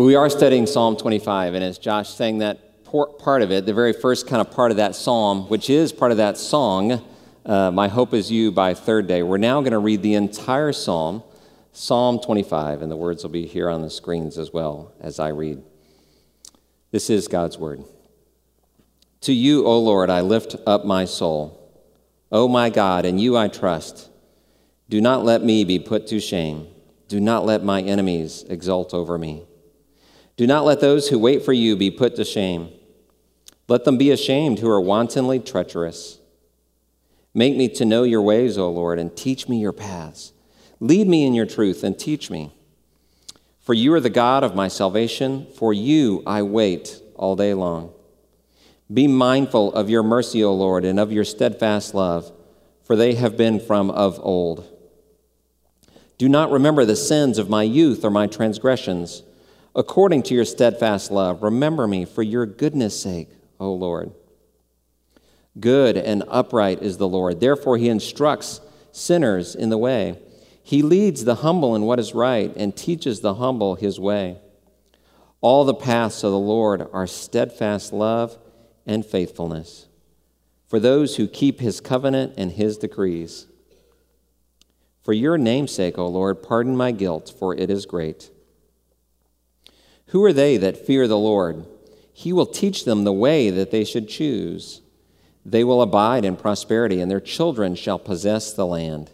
Well, we are studying Psalm 25, and as Josh sang that part of it, the very first kind of part of that psalm, which is part of that song, uh, My Hope is You by Third Day, we're now going to read the entire psalm, Psalm 25, and the words will be here on the screens as well as I read. This is God's word. To you, O Lord, I lift up my soul. O my God, in you I trust. Do not let me be put to shame. Do not let my enemies exult over me. Do not let those who wait for you be put to shame. Let them be ashamed who are wantonly treacherous. Make me to know your ways, O Lord, and teach me your paths. Lead me in your truth and teach me. For you are the God of my salvation. For you I wait all day long. Be mindful of your mercy, O Lord, and of your steadfast love, for they have been from of old. Do not remember the sins of my youth or my transgressions. According to your steadfast love, remember me for your goodness' sake, O Lord. Good and upright is the Lord. Therefore, he instructs sinners in the way. He leads the humble in what is right and teaches the humble his way. All the paths of the Lord are steadfast love and faithfulness for those who keep his covenant and his decrees. For your name's sake, O Lord, pardon my guilt, for it is great. Who are they that fear the Lord? He will teach them the way that they should choose. They will abide in prosperity, and their children shall possess the land.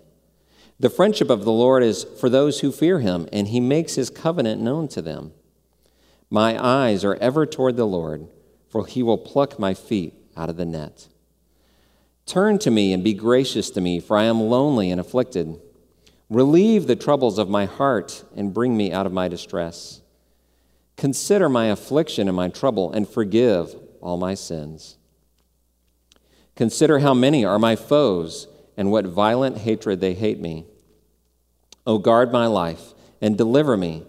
The friendship of the Lord is for those who fear him, and he makes his covenant known to them. My eyes are ever toward the Lord, for he will pluck my feet out of the net. Turn to me and be gracious to me, for I am lonely and afflicted. Relieve the troubles of my heart and bring me out of my distress. Consider my affliction and my trouble, and forgive all my sins. Consider how many are my foes, and what violent hatred they hate me. O guard my life, and deliver me.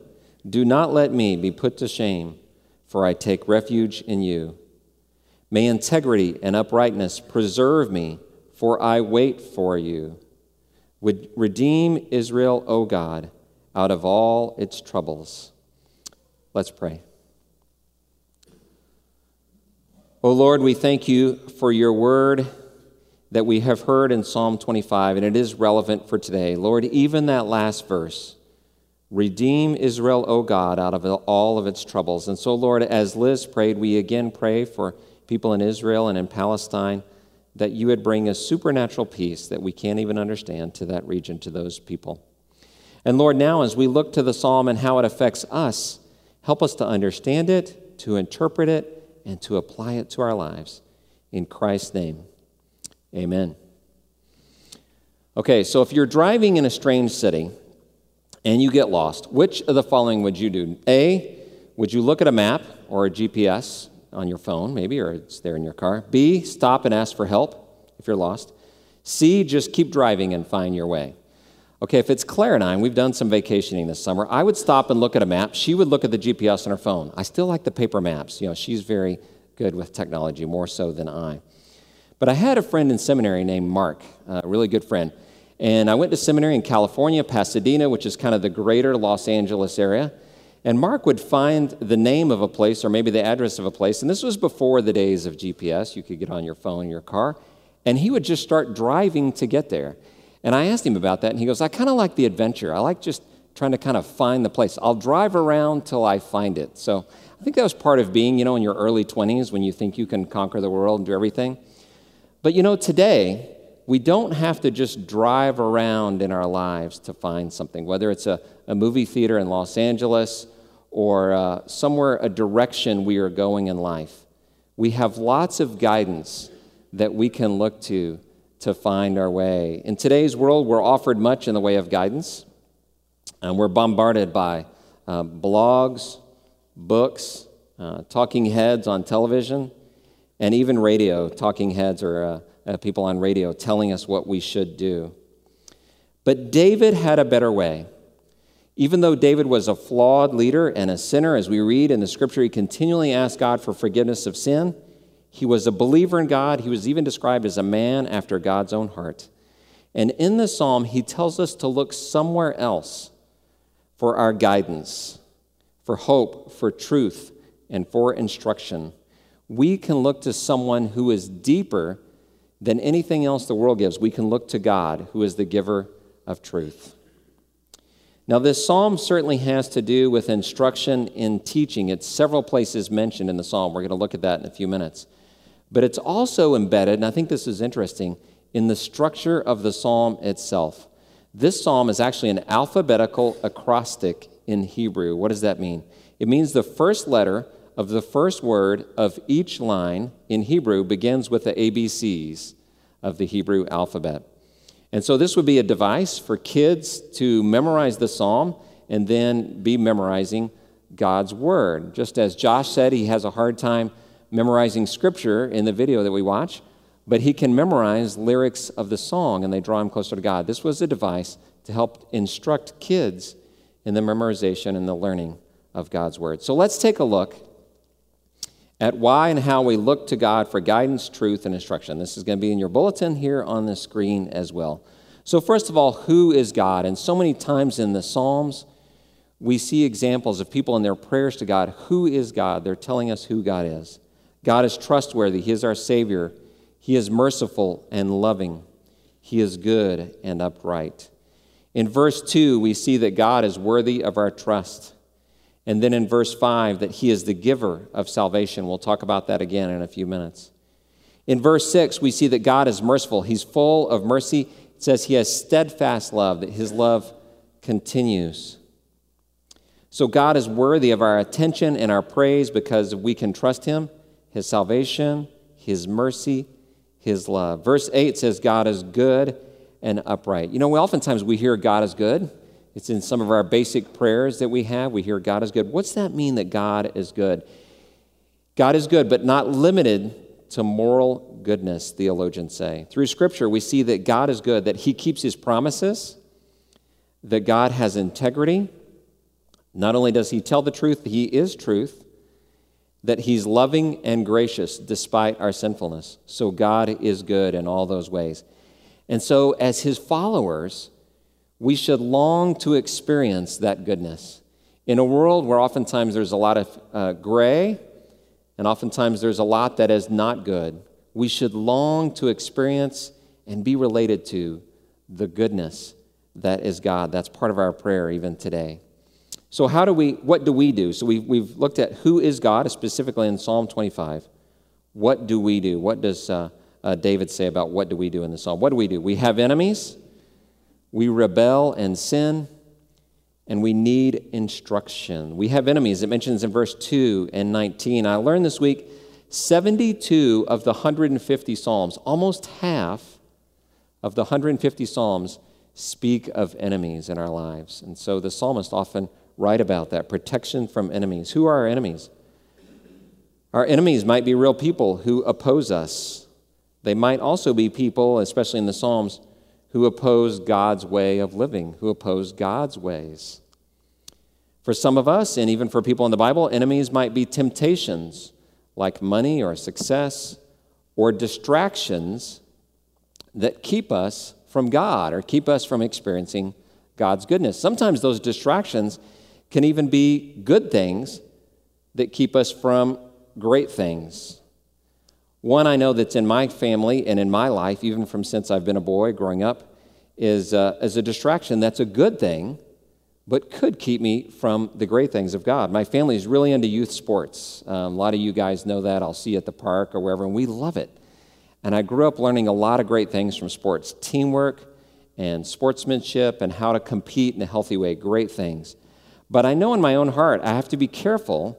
Do not let me be put to shame, for I take refuge in you. May integrity and uprightness preserve me, for I wait for you. Would redeem Israel, O God, out of all its troubles. Let's pray. O Lord, we thank you for your word that we have heard in Psalm 25, and it is relevant for today. Lord, even that last verse, redeem Israel, O God, out of all of its troubles. And so, Lord, as Liz prayed, we again pray for people in Israel and in Palestine that you would bring a supernatural peace that we can't even understand to that region, to those people. And Lord, now as we look to the psalm and how it affects us, Help us to understand it, to interpret it, and to apply it to our lives. In Christ's name, amen. Okay, so if you're driving in a strange city and you get lost, which of the following would you do? A, would you look at a map or a GPS on your phone, maybe, or it's there in your car? B, stop and ask for help if you're lost? C, just keep driving and find your way. Okay, if it's Claire and I, and we've done some vacationing this summer, I would stop and look at a map. She would look at the GPS on her phone. I still like the paper maps. You know, she's very good with technology, more so than I. But I had a friend in seminary named Mark, a really good friend. And I went to seminary in California, Pasadena, which is kind of the greater Los Angeles area. And Mark would find the name of a place or maybe the address of a place. And this was before the days of GPS. You could get on your phone, your car. And he would just start driving to get there. And I asked him about that, and he goes, I kind of like the adventure. I like just trying to kind of find the place. I'll drive around till I find it. So I think that was part of being, you know, in your early 20s when you think you can conquer the world and do everything. But, you know, today, we don't have to just drive around in our lives to find something, whether it's a, a movie theater in Los Angeles or uh, somewhere, a direction we are going in life. We have lots of guidance that we can look to to find our way. In today's world, we're offered much in the way of guidance. And we're bombarded by uh, blogs, books, uh, talking heads on television, and even radio. Talking heads or uh, uh, people on radio telling us what we should do. But David had a better way. Even though David was a flawed leader and a sinner, as we read in the scripture, he continually asked God for forgiveness of sin. He was a believer in God. He was even described as a man after God's own heart. And in the psalm, he tells us to look somewhere else for our guidance, for hope, for truth, and for instruction. We can look to someone who is deeper than anything else the world gives. We can look to God, who is the giver of truth. Now, this psalm certainly has to do with instruction in teaching. It's several places mentioned in the psalm. We're going to look at that in a few minutes. But it's also embedded, and I think this is interesting, in the structure of the psalm itself. This psalm is actually an alphabetical acrostic in Hebrew. What does that mean? It means the first letter of the first word of each line in Hebrew begins with the ABCs of the Hebrew alphabet. And so this would be a device for kids to memorize the psalm and then be memorizing God's word. Just as Josh said, he has a hard time memorizing scripture in the video that we watch, but he can memorize lyrics of the song and they draw him closer to God. This was a device to help instruct kids in the memorization and the learning of God's word. So let's take a look at why and how we look to God for guidance, truth, and instruction. This is going to be in your bulletin here on the screen as well. So, first of all, who is God? And so many times in the Psalms, we see examples of people in their prayers to God. Who is God? They're telling us who God is. God is trustworthy, He is our Savior, He is merciful and loving, He is good and upright. In verse 2, we see that God is worthy of our trust. And then in verse 5, that he is the giver of salvation. We'll talk about that again in a few minutes. In verse 6, we see that God is merciful. He's full of mercy. It says he has steadfast love, that his love continues. So God is worthy of our attention and our praise because we can trust him, his salvation, his mercy, his love. Verse 8 says God is good and upright. You know, we oftentimes we hear God is good. It's in some of our basic prayers that we have. We hear God is good. What's that mean that God is good? God is good, but not limited to moral goodness, theologians say. Through Scripture, we see that God is good, that He keeps His promises, that God has integrity. Not only does He tell the truth, He is truth, that He's loving and gracious despite our sinfulness. So God is good in all those ways. And so, as His followers, we should long to experience that goodness. In a world where oftentimes there's a lot of uh, gray and oftentimes there's a lot that is not good, we should long to experience and be related to the goodness that is God. That's part of our prayer even today. So, how do we, what do we do? So, we've, we've looked at who is God, specifically in Psalm 25. What do we do? What does uh, uh, David say about what do we do in the psalm? What do we do? We have enemies. We rebel and sin, and we need instruction. We have enemies. It mentions in verse 2 and 19. I learned this week 72 of the 150 Psalms, almost half of the 150 Psalms, speak of enemies in our lives. And so the psalmist often write about that protection from enemies. Who are our enemies? Our enemies might be real people who oppose us. They might also be people, especially in the Psalms, who oppose God's way of living, who oppose God's ways. For some of us, and even for people in the Bible, enemies might be temptations like money or success or distractions that keep us from God or keep us from experiencing God's goodness. Sometimes those distractions can even be good things that keep us from great things. One I know that's in my family and in my life, even from since I've been a boy growing up, is, uh, is a distraction that's a good thing, but could keep me from the great things of God. My family is really into youth sports. Um, a lot of you guys know that. I'll see you at the park or wherever, and we love it. And I grew up learning a lot of great things from sports teamwork and sportsmanship and how to compete in a healthy way. Great things. But I know in my own heart, I have to be careful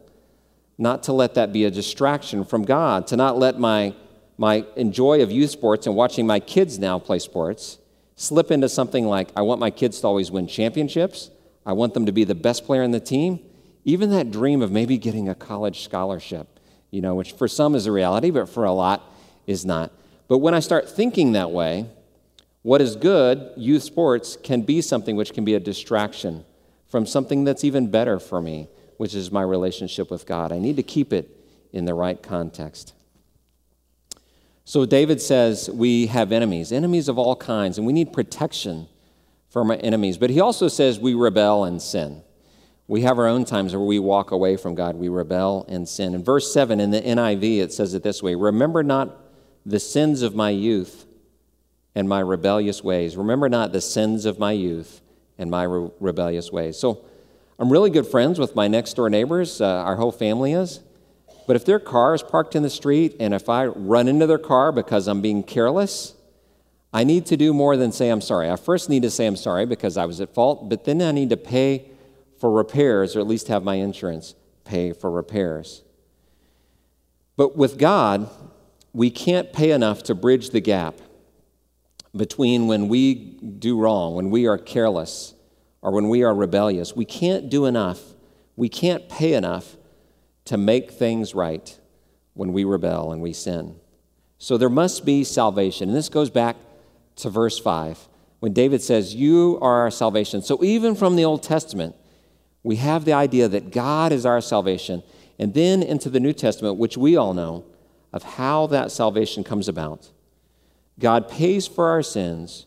not to let that be a distraction from God, to not let my, my enjoy of youth sports and watching my kids now play sports slip into something like, I want my kids to always win championships, I want them to be the best player in the team, even that dream of maybe getting a college scholarship, you know, which for some is a reality, but for a lot is not. But when I start thinking that way, what is good, youth sports, can be something which can be a distraction from something that's even better for me which is my relationship with God. I need to keep it in the right context. So David says we have enemies, enemies of all kinds, and we need protection from our enemies. But he also says we rebel and sin. we have our own times where we walk away from God, we rebel and sin. In verse 7 in the NIV, it says it this way Remember not the sins of my youth and my rebellious ways. Remember not the sins of my youth and my re- rebellious ways. So I'm really good friends with my next door neighbors, uh, our whole family is. But if their car is parked in the street and if I run into their car because I'm being careless, I need to do more than say I'm sorry. I first need to say I'm sorry because I was at fault, but then I need to pay for repairs, or at least have my insurance pay for repairs. But with God, we can't pay enough to bridge the gap between when we do wrong, when we are careless, or when we are rebellious. We can't do enough. We can't pay enough to make things right when we rebel and we sin. So there must be salvation. And this goes back to verse 5 when David says, You are our salvation. So even from the Old Testament, we have the idea that God is our salvation. And then into the New Testament, which we all know, of how that salvation comes about. God pays for our sins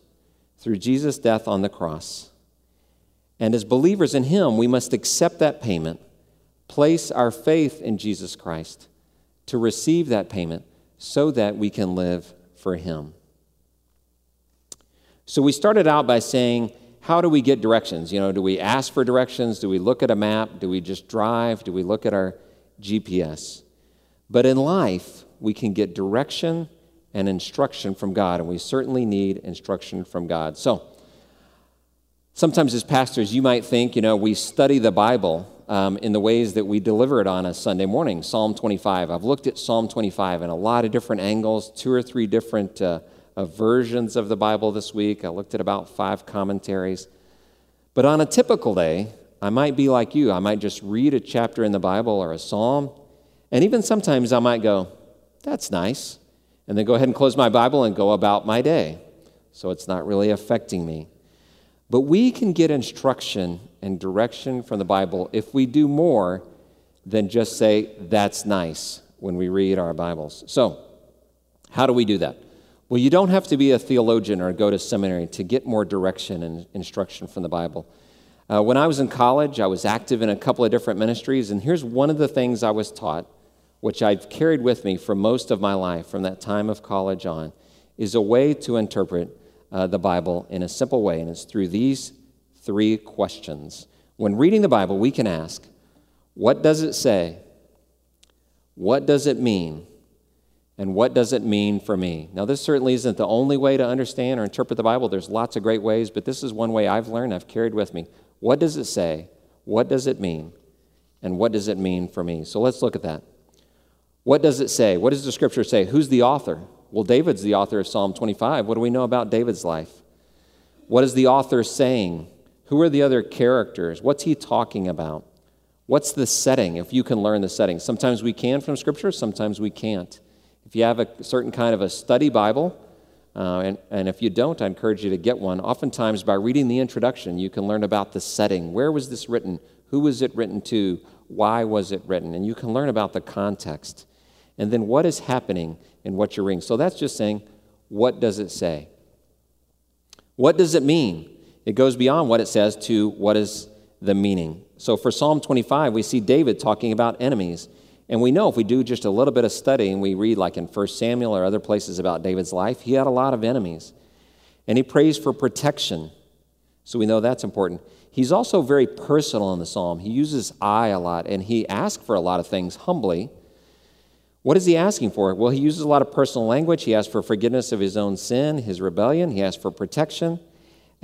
through Jesus' death on the cross. And as believers in Him, we must accept that payment, place our faith in Jesus Christ to receive that payment so that we can live for Him. So we started out by saying, how do we get directions? You know, do we ask for directions? Do we look at a map? Do we just drive? Do we look at our GPS? But in life, we can get direction and instruction from God, and we certainly need instruction from God. So, sometimes as pastors, you might think, you know, we study the Bible um, in the ways that we deliver it on a Sunday morning. Psalm 25. I've looked at Psalm 25 in a lot of different angles, two or three different uh, uh, versions of the Bible this week. I looked at about five commentaries. But on a typical day, I might be like you. I might just read a chapter in the Bible or a psalm. And even sometimes I might go, that's nice. And then go ahead and close my Bible and go about my day. So it's not really affecting me. But we can get instruction and direction from the Bible if we do more than just say, that's nice when we read our Bibles. So, how do we do that? Well, you don't have to be a theologian or go to seminary to get more direction and instruction from the Bible. Uh, when I was in college, I was active in a couple of different ministries, and here's one of the things I was taught, which I've carried with me for most of my life from that time of college on, is a way to interpret uh, the Bible in a simple way, and it's through these three questions. When reading the Bible, we can ask, What does it say? What does it mean? And what does it mean for me? Now, this certainly isn't the only way to understand or interpret the Bible. There's lots of great ways, but this is one way I've learned, I've carried with me. What does it say? What does it mean? And what does it mean for me? So let's look at that. What does it say? What does the scripture say? Who's the author? Well, David's the author of Psalm 25. What do we know about David's life? What is the author saying? Who are the other characters? What's he talking about? What's the setting, if you can learn the setting? Sometimes we can from Scripture, sometimes we can't. If you have a certain kind of a study Bible, uh, and, and if you don't, I encourage you to get one. Oftentimes, by reading the introduction, you can learn about the setting. Where was this written? Who was it written to? Why was it written? And you can learn about the context. And then what is happening in what you're reading. So that's just saying, what does it say? What does it mean? It goes beyond what it says to what is the meaning. So for Psalm 25, we see David talking about enemies. And we know if we do just a little bit of study and we read, like in 1 Samuel or other places about David's life, he had a lot of enemies. And he prays for protection. So we know that's important. He's also very personal in the psalm. He uses I a lot and he asks for a lot of things humbly. What is he asking for? Well, he uses a lot of personal language. He asks for forgiveness of his own sin, his rebellion. He asks for protection.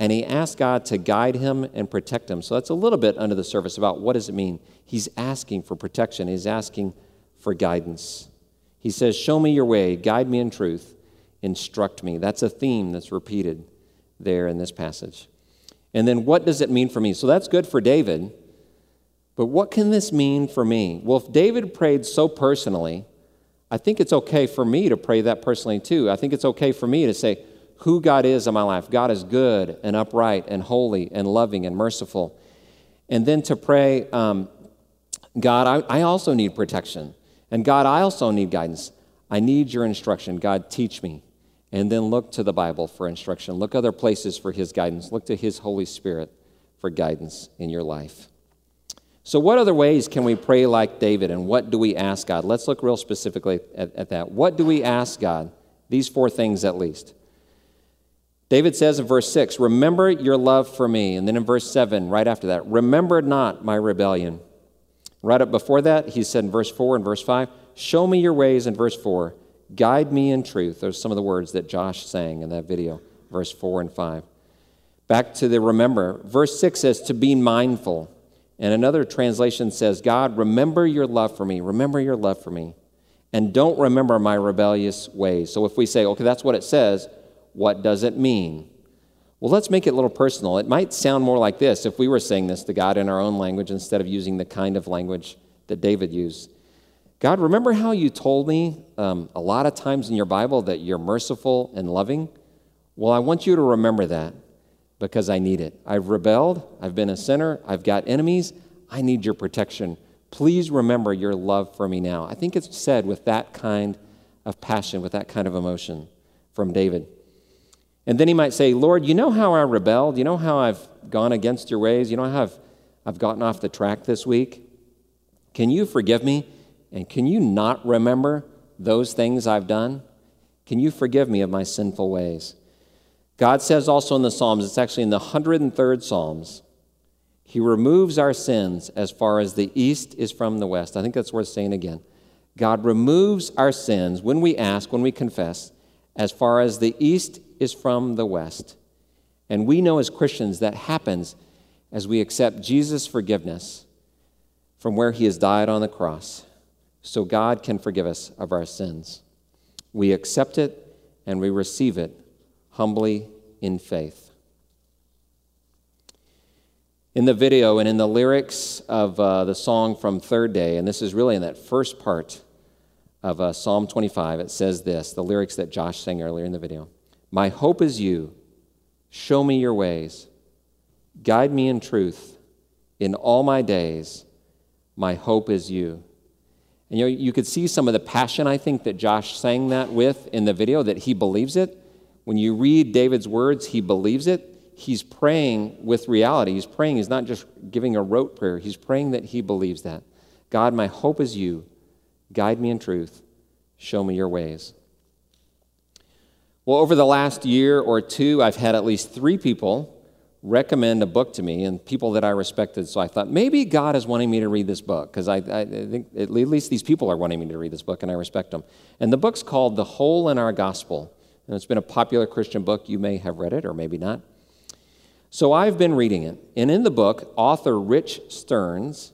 And he asks God to guide him and protect him. So that's a little bit under the surface about what does it mean He's asking for protection, he's asking for guidance. He says, Show me your way, guide me in truth, instruct me. That's a theme that's repeated there in this passage. And then, what does it mean for me? So that's good for David. But what can this mean for me? Well, if David prayed so personally, I think it's okay for me to pray that personally too. I think it's okay for me to say who God is in my life. God is good and upright and holy and loving and merciful. And then to pray, um, God, I, I also need protection. And God, I also need guidance. I need your instruction. God, teach me. And then look to the Bible for instruction. Look other places for His guidance. Look to His Holy Spirit for guidance in your life. So, what other ways can we pray like David, and what do we ask God? Let's look real specifically at, at that. What do we ask God? These four things at least. David says in verse 6, Remember your love for me. And then in verse 7, right after that, Remember not my rebellion. Right up before that, he said in verse 4 and verse 5, Show me your ways in verse 4. Guide me in truth. Those are some of the words that Josh sang in that video, verse 4 and 5. Back to the remember. Verse 6 says, To be mindful. And another translation says, God, remember your love for me. Remember your love for me. And don't remember my rebellious ways. So if we say, okay, that's what it says, what does it mean? Well, let's make it a little personal. It might sound more like this if we were saying this to God in our own language instead of using the kind of language that David used. God, remember how you told me um, a lot of times in your Bible that you're merciful and loving? Well, I want you to remember that because I need it. I've rebelled, I've been a sinner, I've got enemies. I need your protection. Please remember your love for me now. I think it's said with that kind of passion, with that kind of emotion from David. And then he might say, Lord, you know how I rebelled? You know how I've gone against your ways? You know how I've, I've gotten off the track this week? Can you forgive me? And can you not remember those things I've done? Can you forgive me of my sinful ways? God says also in the Psalms, it's actually in the 103rd Psalms, He removes our sins as far as the east is from the west. I think that's worth saying again. God removes our sins when we ask, when we confess, as far as the east is from the west. And we know as Christians that happens as we accept Jesus' forgiveness from where he has died on the cross, so God can forgive us of our sins. We accept it and we receive it humbly in faith. In the video and in the lyrics of uh, the song from Third Day, and this is really in that first part of uh, Psalm 25, it says this the lyrics that Josh sang earlier in the video My hope is you. Show me your ways. Guide me in truth. In all my days, my hope is you. And you, know, you could see some of the passion, I think, that Josh sang that with in the video, that he believes it. When you read David's words, he believes it. He's praying with reality. He's praying, he's not just giving a rote prayer, he's praying that he believes that. God, my hope is you. Guide me in truth. Show me your ways. Well, over the last year or two, I've had at least three people recommend a book to me and people that I respected. So I thought maybe God is wanting me to read this book because I, I, think at least these people are wanting me to read this book and I respect them. And the book's called The Hole in Our Gospel and it's been a popular Christian book. You may have read it or maybe not. So I've been reading it. And in the book, author Rich Stearns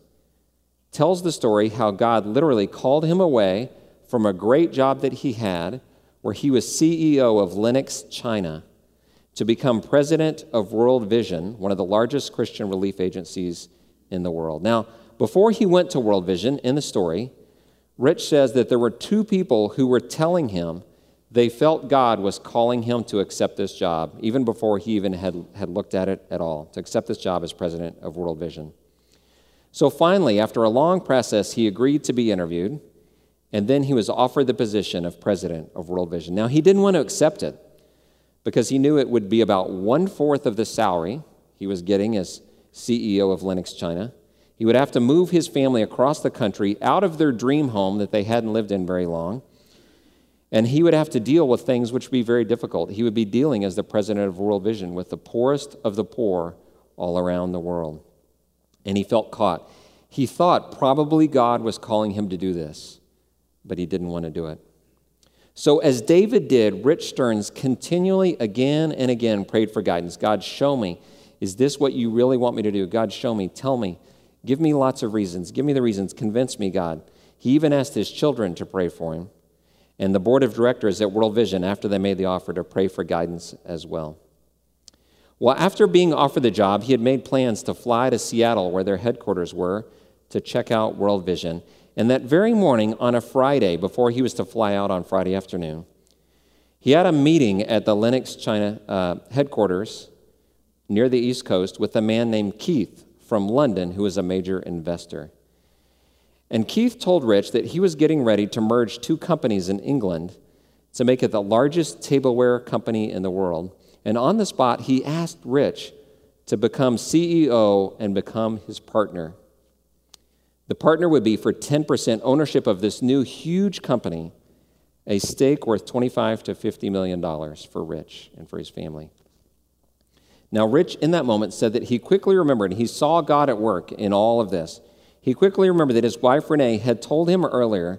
tells the story how God literally called him away from a great job that he had, where he was CEO of Lenox China, to become president of World Vision, one of the largest Christian relief agencies in the world. Now, before he went to World Vision, in the story, Rich says that there were two people who were telling him they felt God was calling him to accept this job, even before he even had, had looked at it at all, to accept this job as president of World Vision. So finally, after a long process, he agreed to be interviewed, and then he was offered the position of president of World Vision. Now, he didn't want to accept it because he knew it would be about one fourth of the salary he was getting as CEO of Lenox China. He would have to move his family across the country out of their dream home that they hadn't lived in very long and he would have to deal with things which would be very difficult. He would be dealing as the president of World Vision with the poorest of the poor all around the world. And he felt caught. He thought probably God was calling him to do this, but he didn't want to do it. So, as David did, Rich Stearns continually, again and again, prayed for guidance. God, show me. Is this what you really want me to do? God, show me. Tell me. Give me lots of reasons. Give me the reasons. Convince me, God. He even asked his children to pray for him and the board of directors at World Vision after they made the offer to pray for guidance as well. Well, after being offered the job, he had made plans to fly to Seattle, where their headquarters were, to check out World Vision. And that very morning, on a Friday, before he was to fly out on Friday afternoon, he had a meeting at the Lenox China uh, headquarters near the East Coast with a man named Keith from London, who was a major investor. And Keith told Rich that he was getting ready to merge two companies in England to make it the largest tableware company in the world. And on the spot, he asked Rich to become CEO and become his partner. The partner would be for 10% ownership of this new huge company, a stake worth 25 to 50 million dollars for Rich and for his family. Now, Rich, in that moment, said that he quickly remembered, he saw God at work in all of this. He quickly remembered that his wife, Renee, had told him earlier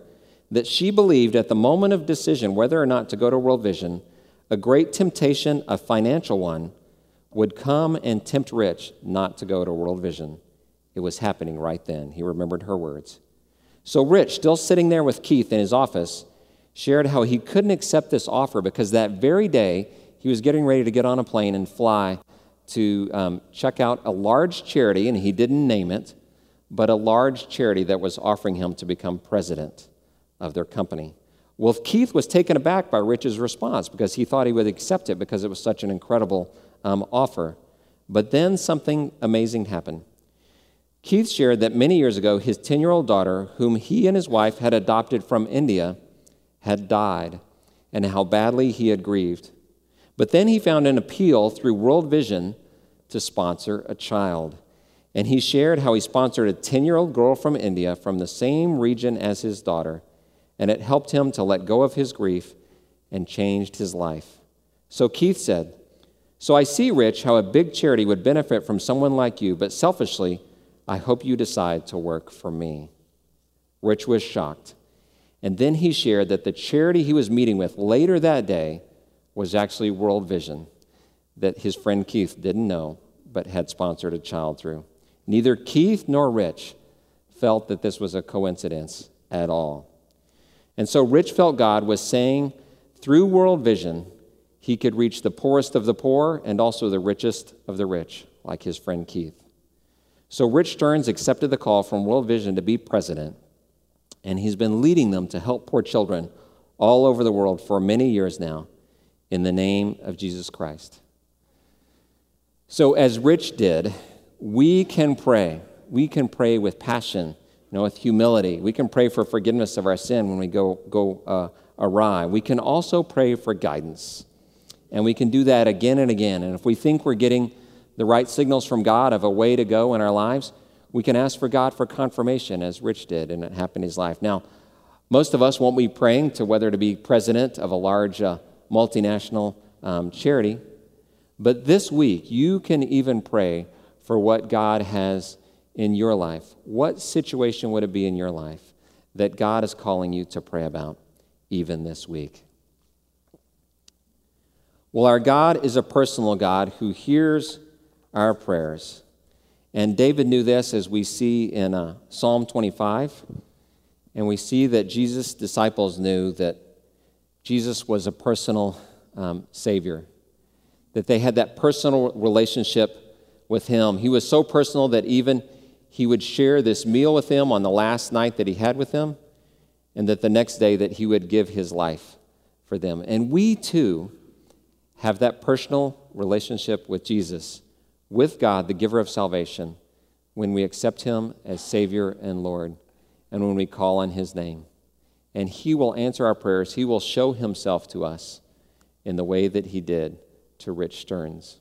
that she believed at the moment of decision whether or not to go to World Vision, a great temptation, a financial one, would come and tempt Rich not to go to World Vision. It was happening right then. He remembered her words. So, Rich, still sitting there with Keith in his office, shared how he couldn't accept this offer because that very day he was getting ready to get on a plane and fly to um, check out a large charity, and he didn't name it, but a large charity that was offering him to become president of their company. Well, Keith was taken aback by Rich's response because he thought he would accept it because it was such an incredible um, offer. But then something amazing happened. Keith shared that many years ago, his 10 year old daughter, whom he and his wife had adopted from India, had died, and how badly he had grieved. But then he found an appeal through World Vision to sponsor a child. And he shared how he sponsored a 10 year old girl from India from the same region as his daughter, and it helped him to let go of his grief and changed his life. So Keith said, So I see, Rich, how a big charity would benefit from someone like you, but selfishly, I hope you decide to work for me. Rich was shocked. And then he shared that the charity he was meeting with later that day was actually World Vision, that his friend Keith didn't know, but had sponsored a child through. Neither Keith nor Rich felt that this was a coincidence at all. And so Rich felt God was saying through World Vision, he could reach the poorest of the poor and also the richest of the rich, like his friend Keith. So Rich Stearns accepted the call from World Vision to be president, and he's been leading them to help poor children all over the world for many years now in the name of Jesus Christ. So, as Rich did, we can pray. We can pray with passion, you know, with humility. We can pray for forgiveness of our sin when we go, go uh, awry. We can also pray for guidance. And we can do that again and again. And if we think we're getting the right signals from God of a way to go in our lives, we can ask for God for confirmation, as Rich did, and it happened in his life. Now, most of us won't be praying to whether to be president of a large uh, multinational um, charity, but this week you can even pray for what God has in your life. What situation would it be in your life that God is calling you to pray about even this week? Well, our God is a personal God who hears our prayers. And David knew this as we see in uh, Psalm 25. And we see that Jesus' disciples knew that Jesus was a personal um, Savior, that they had that personal relationship with Him. He was so personal that even he would share this meal with them on the last night that he had with them, and that the next day that he would give his life for them. And we too have that personal relationship with Jesus with God, the giver of salvation, when we accept Him as Savior and Lord, and when we call on His name. And He will answer our prayers. He will show Himself to us in the way that He did to Rich Stearns.